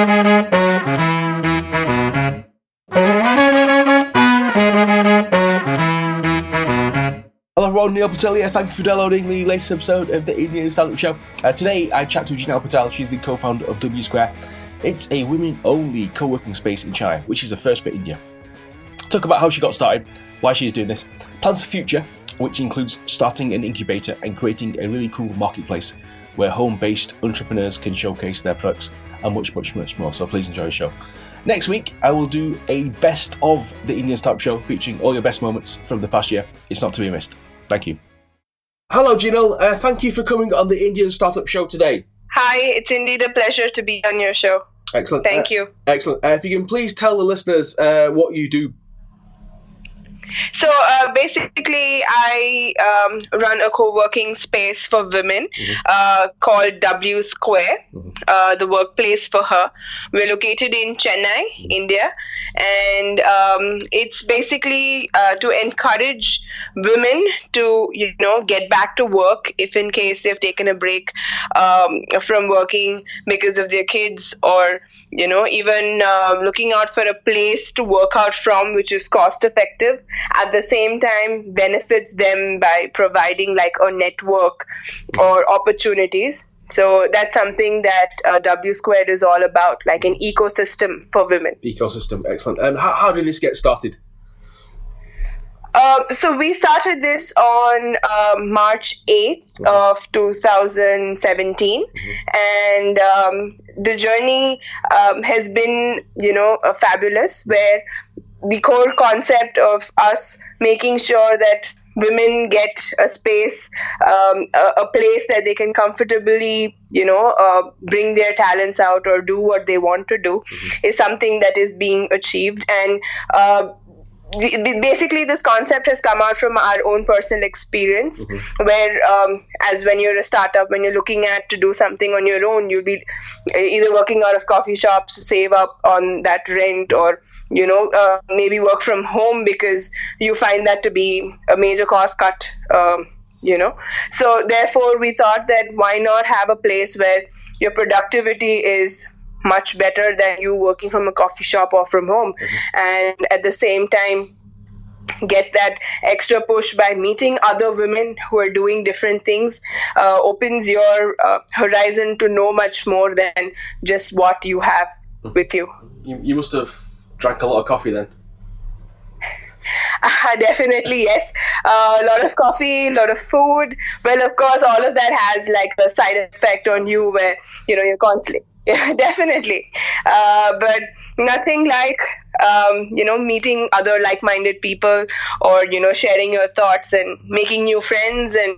Hello everyone, Neil Patel here. Thank you for downloading the latest episode of the Indian Startup Show. Uh, today I chat to Jinal Patel. She's the co-founder of W Square. It's a women-only co-working space in Chennai, which is a first for India. Talk about how she got started, why she's doing this, plans for future, which includes starting an incubator and creating a really cool marketplace where home-based entrepreneurs can showcase their products and much, much, much more. So please enjoy the show. Next week, I will do a best of the Indian Startup Show featuring all your best moments from the past year. It's not to be missed. Thank you. Hello, Jinal. Uh, thank you for coming on the Indian Startup Show today. Hi, it's indeed a pleasure to be on your show. Excellent. Thank Uh, you. Excellent. Uh, if you can please tell the listeners uh, what you do. So uh, basically, I um, run a co-working space for women uh, called W Square, uh, the workplace for her. We're located in Chennai, India, and um, it's basically uh, to encourage women to you know get back to work if in case they've taken a break um, from working because of their kids or you know even uh, looking out for a place to work out from which is cost effective at the same time benefits them by providing like a network or opportunities so that's something that uh, w squared is all about like an ecosystem for women Ecosystem. Excellent. And how, how did this get started? Uh, so we started this on uh, March 8th of 2017, and um, the journey um, has been, you know, uh, fabulous. Where the core concept of us making sure that women get a space, um, a, a place that they can comfortably, you know, uh, bring their talents out or do what they want to do, is something that is being achieved and. Uh, basically this concept has come out from our own personal experience where um, as when you're a startup when you're looking at to do something on your own you'll be uh, either working out of coffee shops to save up on that rent or you know uh, maybe work from home because you find that to be a major cost cut um, you know. So therefore we thought that why not have a place where your productivity is much better than you working from a coffee shop or from home. And at the same time get that extra push by meeting other women who are doing different things uh, opens your uh, horizon to know much more than just what you have with you. You, you must have drank a lot of coffee then. Uh, definitely yes. Uh, a lot of coffee a lot of food. Well of course all of that has like a side effect on you where you know you're constantly definitely. Uh, but nothing like um, you know meeting other like-minded people or you know sharing your thoughts and making new friends. And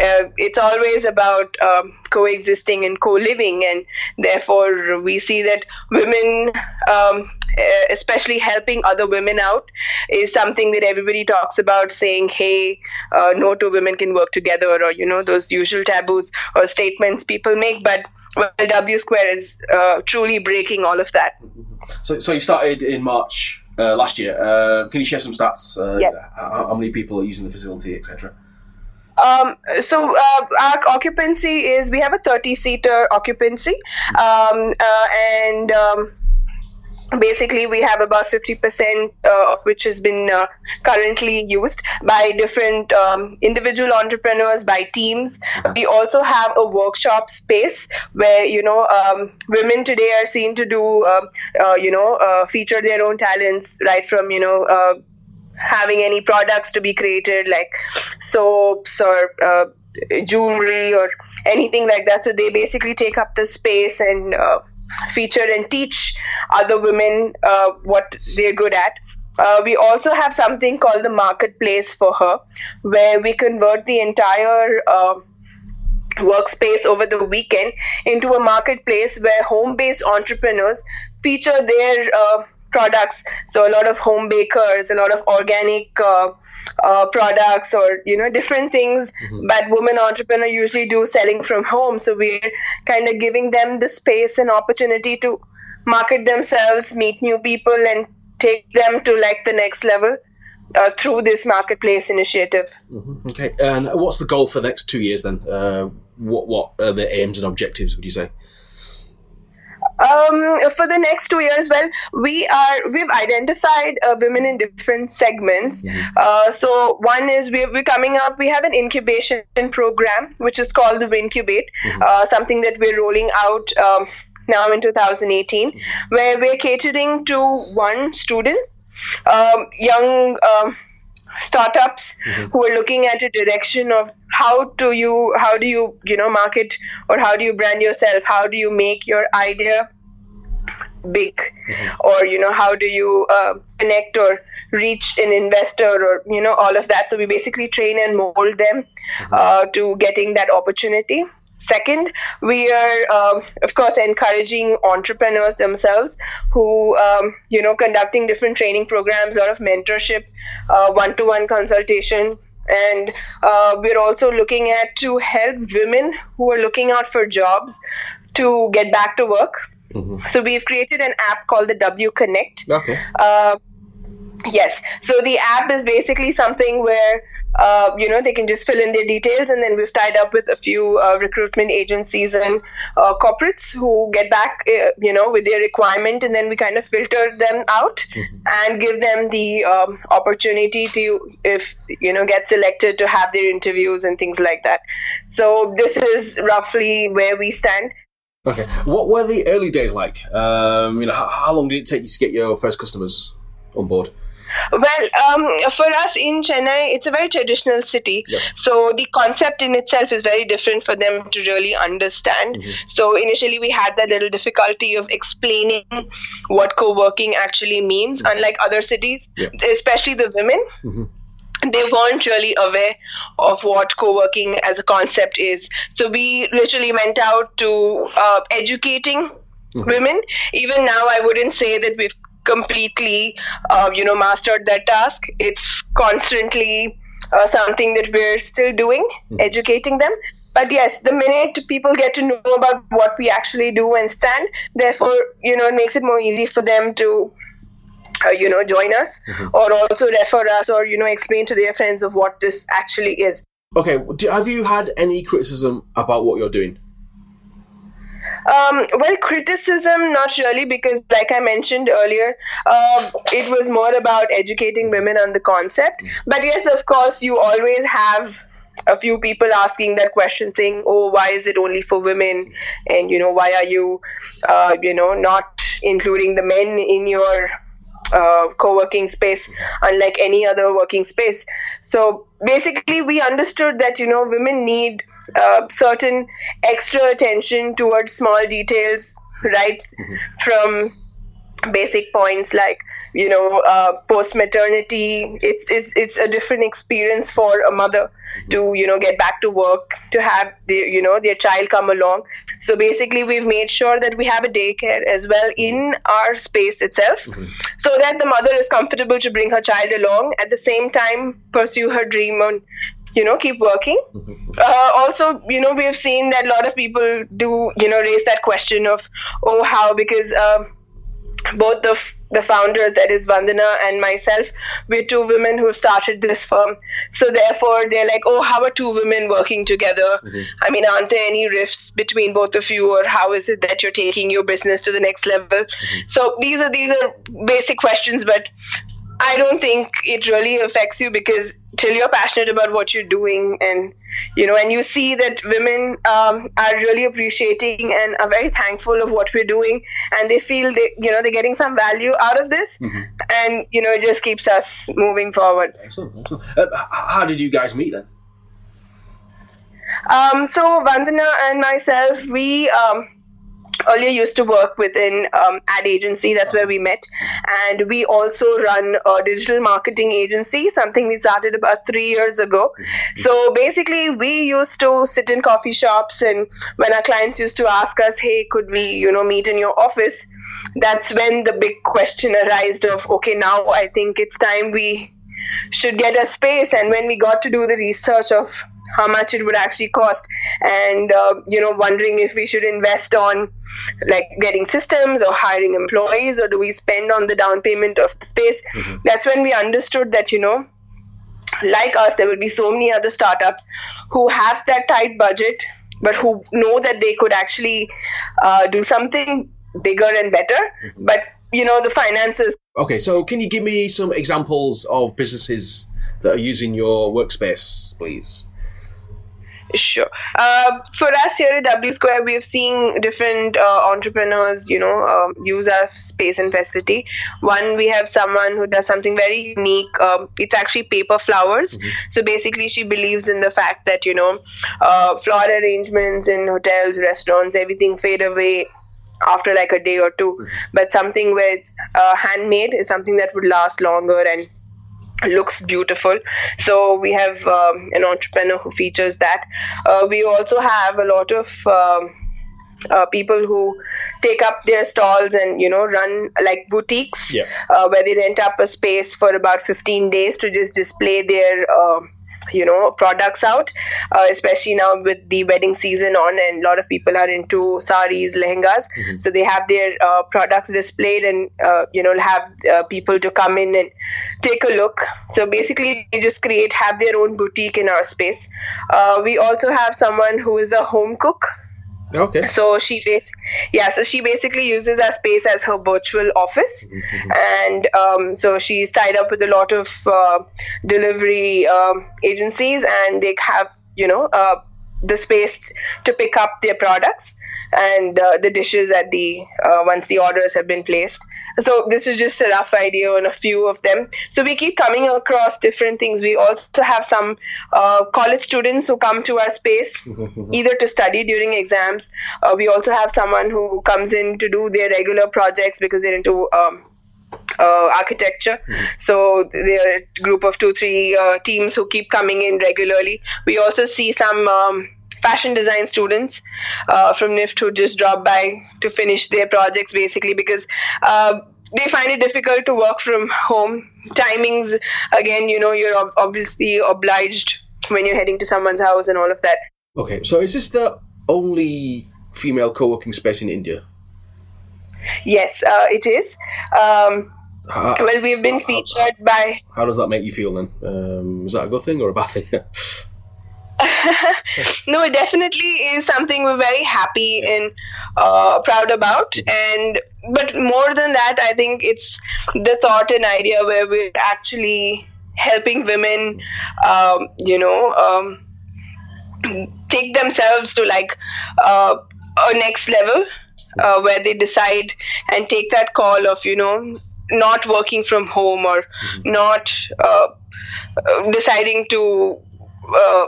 uh, it's always about um, coexisting and co-living. And therefore we see that women um, uh, especially helping other women out is something that everybody talks about saying hey uh, no two women can work together or you know those usual taboos or statements people make. But well, w square is uh, truly breaking all of that So, so you started in March uh, last year. Uh, can you share some stats? Uh, Yeah. how, how many people are using the facility, etc.? Um, so uh, our occupancy is we have a 30 seater occupancy, um, uh, and um, basically we have about 50% uh, which has been uh, currently used by different um, individual entrepreneurs by teams. We also have a workshop space where you know um, women today are seen to do um, uh, you know uh, feature their own talents right from you know uh, having any products to be created like soaps or uh, jewelry or anything like that. So they basically take up the space and uh, feature and teach other women uh, what they're good at. Uh, we also have something called the marketplace for her where we convert the entire uh, workspace over the weekend into a marketplace where home based entrepreneurs feature their uh, products so a lot of home bakers a lot of organic uh, uh, products or you know different things that women entrepreneurs usually do selling from home so we're kind of giving them the space and opportunity to market themselves meet new people and take them to like the next level uh, through this marketplace initiative Okay, and what's the goal for the next two years then? Uh, what what are the aims and objectives? Would you say? Um, for the next two years, well, we are we've identified uh, women in different segments. Uh, so one is we're, we're coming up. We have an incubation program which is called the Wincubate, Mm-hmm. uh, something that we're rolling out. Um, now in 2018, Mm-hmm. where we're catering to one students, um, young startups who are looking at a direction of how do you how do you you know market or how do you brand yourself? How do you make your idea big? Or you know how do you uh, connect or reach an investor or you know all of that? So we basically train and mold them uh, to getting that opportunity second we are um, of course encouraging entrepreneurs themselves who um, you know conducting different training programs a lot of mentorship uh, one-to-one consultation and uh, we're also looking at to help women who are looking out for jobs to get back to work so we've created an app called the W Connect. Okay. Uh, yes. So the app is basically something where uh, you know they can just fill in their details, and then we've tied up with a few uh, recruitment agencies and uh, corporates who get back, uh, you know, with their requirement, and then we kind of filter them out and give them the um, opportunity to, if you know, get selected to have their interviews and things like that. So this is roughly where we stand. Okay. What were the early days like? Um, you know, how, how long did it take you to get your first customers on board? Well, um, for us in Chennai, it's a very traditional city. So the concept in itself is very different for them to really understand. So initially, we had that little difficulty of explaining what co working actually means, unlike other cities, especially the women. They weren't really aware of what co working as a concept is. So we literally went out to uh, educating women. Even now, I wouldn't say that we've completely, uh, you know, mastered that task. It's constantly uh, something that we're still doing, educating them. But yes, the minute people get to know about what we actually do and stand, therefore, you know, it makes it more easy for them to, uh, you know, join us or also refer us or, you know, explain to their friends of what this actually is. Okay. Have you had any criticism about what you're doing? Um, well, criticism, not really, because like I mentioned earlier, um, it was more about educating women on the concept. But yes, of course, you always have a few people asking that question, saying, "Oh, why is it only for women?" And you know, why are you, uh, you know, not including the men in your uh, co-working space unlike any other working space so basically we understood that you know women need uh, certain extra attention towards small details right from basic points like you know uh, post maternity it's it's it's a different experience for a mother to you know get back to work to have the you know their child come along. So basically we've made sure that we have a daycare as well in our space itself so that the mother is comfortable to bring her child along at the same time pursue her dream on you know keep working. Uh, also you know we have seen that a lot of people do you know raise that question of oh how? Because um, both the f- the founders that is Vandana and myself we're two women who started this firm. So therefore they're like oh how are two women working together? I mean aren't there any rifts between both of you or how is it that you're taking your business to the next level? So these are these are basic questions but I don't think it really affects you because till you're passionate about what you're doing and you know and you see that women um, are really appreciating and are very thankful of what we're doing and they feel they you know they're getting some value out of this and you know it just keeps us moving forward Excellent. excellent. Uh, how did you guys meet then? Um, so Vandana and myself, we um, earlier used to work within um, ad agency. That's where we met, and we also run a digital marketing agency. Something we started about three years ago. So basically, we used to sit in coffee shops, and when our clients used to ask us, "Hey, could we, you know, meet in your office?" That's when the big question arose of, "Okay, now I think it's time we." should get a space and when we got to do the research of how much it would actually cost and uh, you know wondering if we should invest on like getting systems or hiring employees or do we spend on the down payment of the space that's when we understood that you know like us there will be so many other startups who have that tight budget but who know that they could actually uh, do something bigger and better. Mm-hmm. But you know, the finances. Okay, so can you give me some examples of businesses that are using your workspace, please? Sure. Uh, for us here at W Square, we have seen different uh, entrepreneurs, you know, um, use our space and facility. One, we have someone who does something very unique. Um, it's actually paper flowers. Mhm. So basically, she believes in the fact that you know, uh, flower arrangements in hotels, restaurants, everything fade away after like a day or 2 But something where it's uh, handmade is something that would last longer and looks beautiful. So we have um, an entrepreneur who features that. Uh, we also have a lot of um, uh, people who take up their stalls and you know run like boutiques Yeah. uh, where they rent up a space for about 15 days to just display their uh, you know products out uh, especially now with the wedding season on and a lot of people are into saris lehengas. So they have their uh, products displayed and uh, you know have uh, people to come in and take a look. So basically they just create have their own boutique in our space. Uh, we also have someone who is a home cook Okay. so she bas- yeah so she basically uses our space as her virtual office. And um, so she's tied up with a lot of uh, delivery um, agencies and they have you know uh, the space to pick up their products and uh, the dishes at the uh, once the orders have been placed. So this is just a rough idea on a few of them. So we keep coming across different things. We also have some uh, college students who come to our space either to study during exams. Uh, we also have someone who comes in to do their regular projects because they're into um, uh, architecture. So there are a group of two, three uh, teams who keep coming in regularly. We also see some um, fashion design students uh, from NIFT who just drop by to finish their projects basically because uh, they find it difficult to work from home. Timings, again, you know, you're ob- obviously obliged when you're heading to someone's house and all of that. Okay, so is this the only female co-working space in India? Yes, uh, it is. Um, How, well, we've been featured by how does that make you feel then? Um, is that a good thing or a bad thing? no, it definitely is something we're very happy and uh, proud about. And but more than that, I think it's the thought and idea where we're actually helping women, um, you know, um, take themselves to like uh, a next level uh, where they decide and take that call of you know not working from home or not uh, uh, deciding to uh,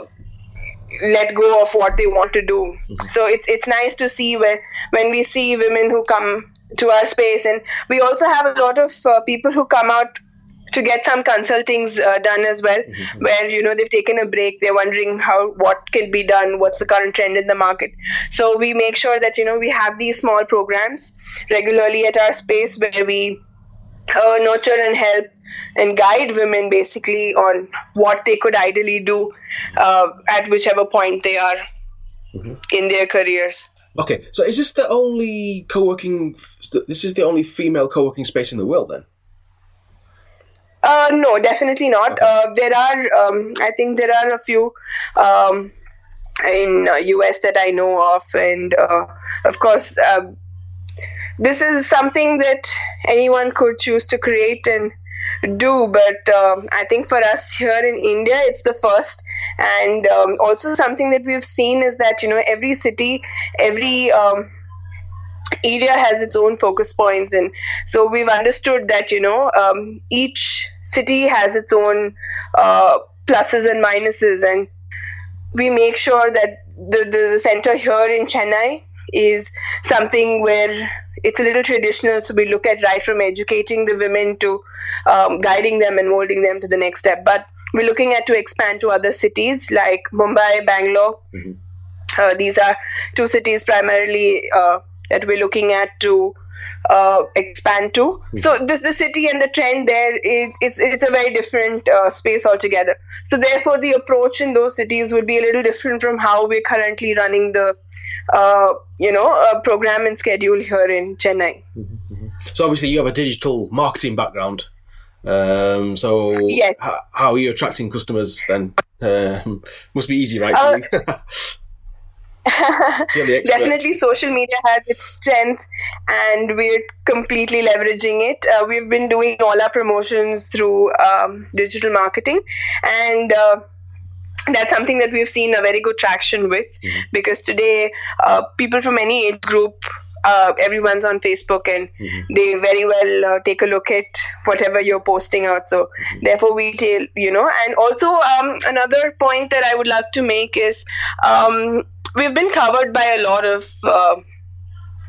let go of what they want to do. So it's it's nice to see when when we see women who come to our space, and we also have a lot of uh, people who come out to get some consultings uh, done as well, where you know they've taken a break, they're wondering how what can be done, what's the current trend in the market. So we make sure that you know we have these small programs regularly at our space where we uh, nurture and help and guide women basically on what they could ideally do uh, at whichever point they are in their careers. okay, so is this the only co-working? This is the only female co-working space in the world then? Uh, no, definitely not. Uh, there are, um, I think there are a few um, in uh, US that I know of, and uh, of course, uh, this is something that anyone could choose to create and do. But um, I think for us here in India, it's the first, and um, also something that we've seen is that you know every city, every um, area has its own focus points and so we've understood that you know um, each city has its own uh, pluses and minuses and we make sure that the, the, the center here in chennai is something where it's a little traditional so we look at right from educating the women to um, guiding them and molding them to the next step but we're looking at to expand to other cities like mumbai bangalore uh, these are two cities primarily uh, that we're looking at to uh, expand to. So this the city and the trend there is it's it's a very different uh, space altogether. So therefore, the approach in those cities would be a little different from how we're currently running the uh, you know uh, program and schedule here in Chennai. So obviously you have a digital marketing background. Um, so Yes. h- how are you attracting customers then? Um, must be easy, right? Uh, definitely social media has its strength and we're completely leveraging it uh, we've been doing all our promotions through um, digital marketing and uh, that's something that we've seen a very good traction with mm-hmm. because today uh, people from any age group uh, everyone's on Facebook and mm-hmm. they very well uh, take a look at whatever you're posting out. So mm-hmm. therefore, we tell you know. And also um, another point that I would love to make is um, we've been covered by a lot of. Uh,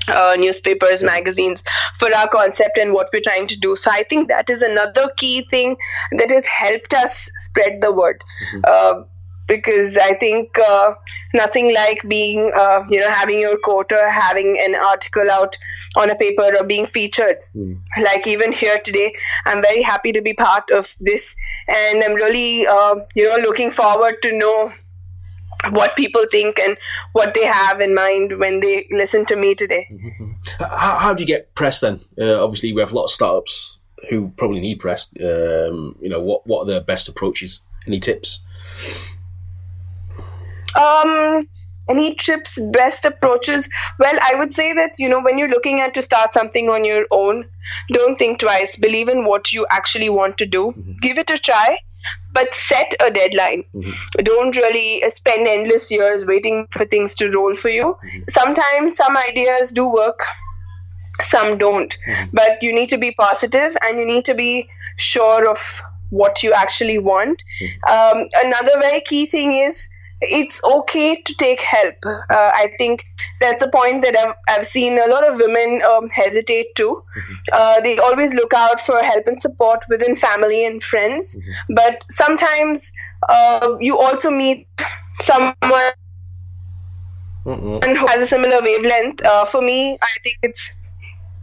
uh, newspapers, magazines for our concept and what we're trying to do. So I think that is another key thing that has helped us spread the word. Mm-hmm. Uh, because I think uh, nothing like being, uh, you know, having your quote or having an article out on a paper or being featured. Mm. Like even here today, I'm very happy to be part of this, and I'm really, uh, you know, looking forward to know what people think and what they have in mind when they listen to me today. Mm-hmm. How, how do you get press then? Uh, obviously, we have a lot of startups who probably need press. Um, you know, what what are their best approaches? Any tips? Um, any tips, best approaches? Well, I would say that, you know, when you're looking at to start something on your own, don't think twice. Believe in what you actually want to do. Mm-hmm. Give it a try, but set a deadline. Mm-hmm. Don't really spend endless years waiting for things to roll for you. Mm-hmm. Sometimes some ideas do work, some don't. Mm-hmm. But you need to be positive and you need to be sure of what you actually want. Mm-hmm. Um, another very key thing is it's okay to take help. Uh, I think that's a point that I've, I've seen a lot of women um, hesitate to. Mm-hmm. Uh, they always look out for help and support within family and friends, mm-hmm. but sometimes uh, you also meet someone Mm-mm. who has a similar wavelength. Uh, for me, I think it's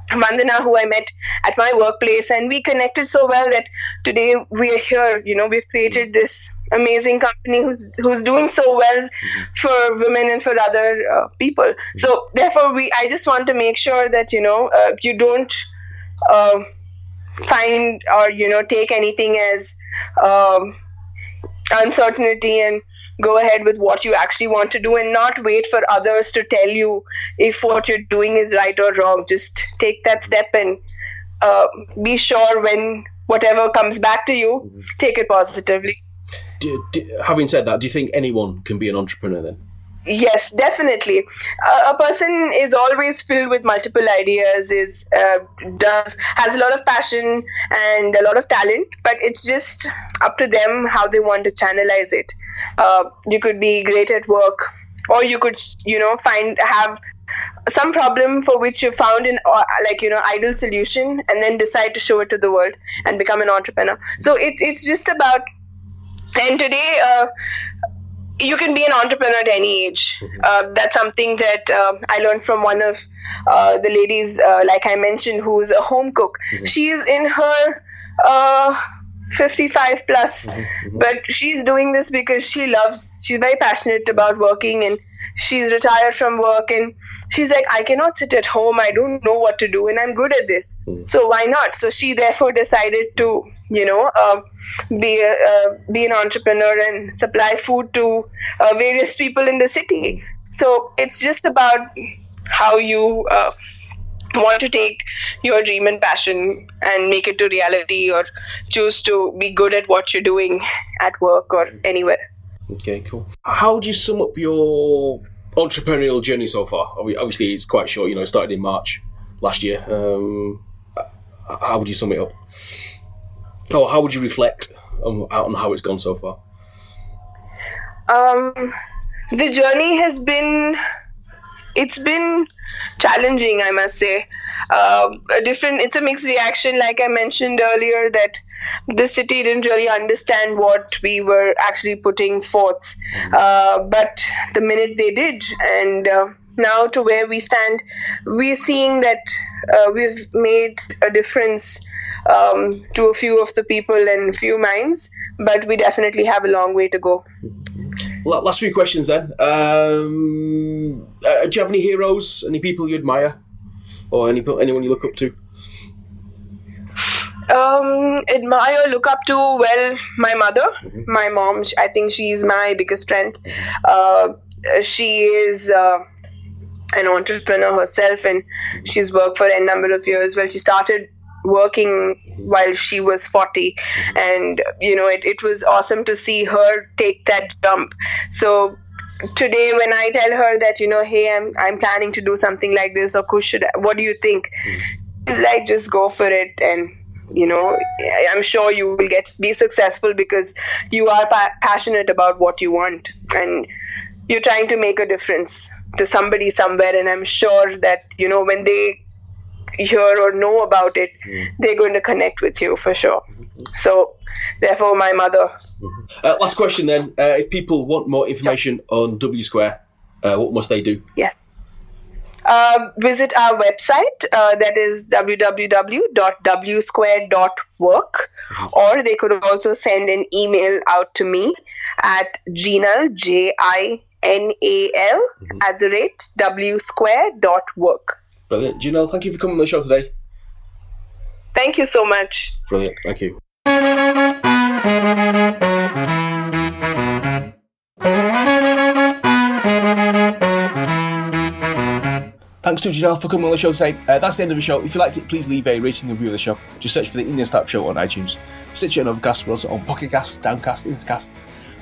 Vandana, who I met at my workplace, and we connected so well that today we are here. You know, we've created this amazing company who's who's doing so well mm-hmm. for women and for other uh, people. Mm-hmm. So therefore, we I just want to make sure that you know uh, you don't uh, find or you know take anything as um, uncertainty and go ahead with what you actually want to do and not wait for others to tell you if what you're doing is right or wrong. Just take that step and uh, be sure when whatever comes back to you, mm-hmm. take it positively. Having said that, do you think anyone can be an entrepreneur then? Yes, definitely. Uh, a person is always filled with multiple ideas. Is uh, does has a lot of passion and a lot of talent, but it's just up to them how they want to channelize it. Uh, you could be great at work, or you could, you know, find have some problem for which you found an uh, like you know ideal solution, and then decide to show it to the world and become an entrepreneur. So it's it's just about and today uh, you can be an entrepreneur at any age. Mm-hmm. Uh, that's something that uh, I learned from one of uh, the ladies, uh, like I mentioned, who's a home cook. Mm-hmm. She's in her uh, 55 plus, mm-hmm. mm-hmm. but she's doing this because she loves, she's very passionate about working and she's retired from work and she's like i cannot sit at home i don't know what to do and i'm good at this mm. so why not so she therefore decided to you know uh, be a, uh, be an entrepreneur and supply food to uh, various people in the city so it's just about how you uh, want to take your dream and passion and make it to reality or choose to be good at what you're doing at work or anywhere Okay, cool. How would you sum up your entrepreneurial journey so far? Obviously, it's quite short. You know, it started in March last year. Um, how would you sum it up? Oh, how would you reflect on, on how it's gone so far? Um, the journey has been it's been challenging i must say uh, a different it's a mixed reaction like i mentioned earlier that the city didn't really understand what we were actually putting forth. Uh, but the minute they did, and uh, now to where we stand, we're seeing that uh, we've made a difference um, to a few of the people and a few minds, but we definitely have a long way to go. Last few questions then. Um, uh, do you have any heroes? Any people you admire, or any anyone you look up to? um, admire, look up to, well, my mother, mm-hmm. my mom. I think she's my biggest strength. Uh, she is uh, an entrepreneur herself and she's worked for a number of years. Well, she started working while she was 40 mm-hmm. and you know it, it was awesome to see her take that jump. So today when i tell her that you know hey i'm i'm planning to do something like this or kush should I, what do you think? Mm-hmm. It's like just go for it and you know i'm sure you will get be successful because you are pa- passionate about what you want and you're trying to make a difference to somebody somewhere. And i'm sure that you know when they hear or know about it they're going to connect with you for sure. So therefore my mother. Uh, last question then. Uh, if people want more information on W Square, uh, what must they do? Yes. Uh, visit our website uh, that is www.wsquare.work or they could also send an email out to me at jinal j i n a l at the rate wsquare.work Brilliant. Jinal, thank you for coming on the show today. thank you so much Brilliant. Thank you. Thanks to Jinal for coming on the show today. Uh, that's the end of the show. If you liked it, please leave a rating and review of the show. Just search for the Indian Startup Show on iTunes. Stitcher and Overcast. Also on Pocket Cast, Downcast, Instacast,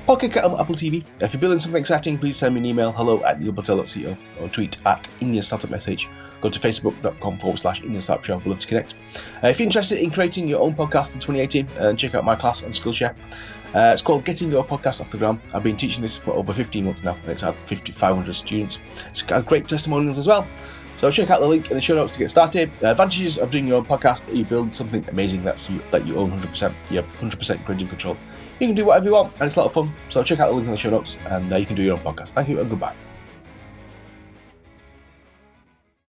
Pocket Cat on Apple TV. If you're building something exciting, please send me an email hello at neilpatel.co or tweet at Indian Startup Message. Go to facebook.com forward slash Indian Startup Show. We'd love to connect. Uh, if you're interested in creating your own podcast in 2018, uh, check out my class on Skillshare. Uh, it's called Getting Your Podcast Off the Ground. I've been teaching this for over 15 months now, and it's had 50, 500 students. It's got great testimonials as well. So check out the link in the show notes to get started. The advantages of doing your own podcast: you build something amazing that's you, that you own 100%. You have 100% creative control. You can do whatever you want, and it's a lot of fun. So check out the link in the show notes, and uh, you can do your own podcast. Thank you, and goodbye.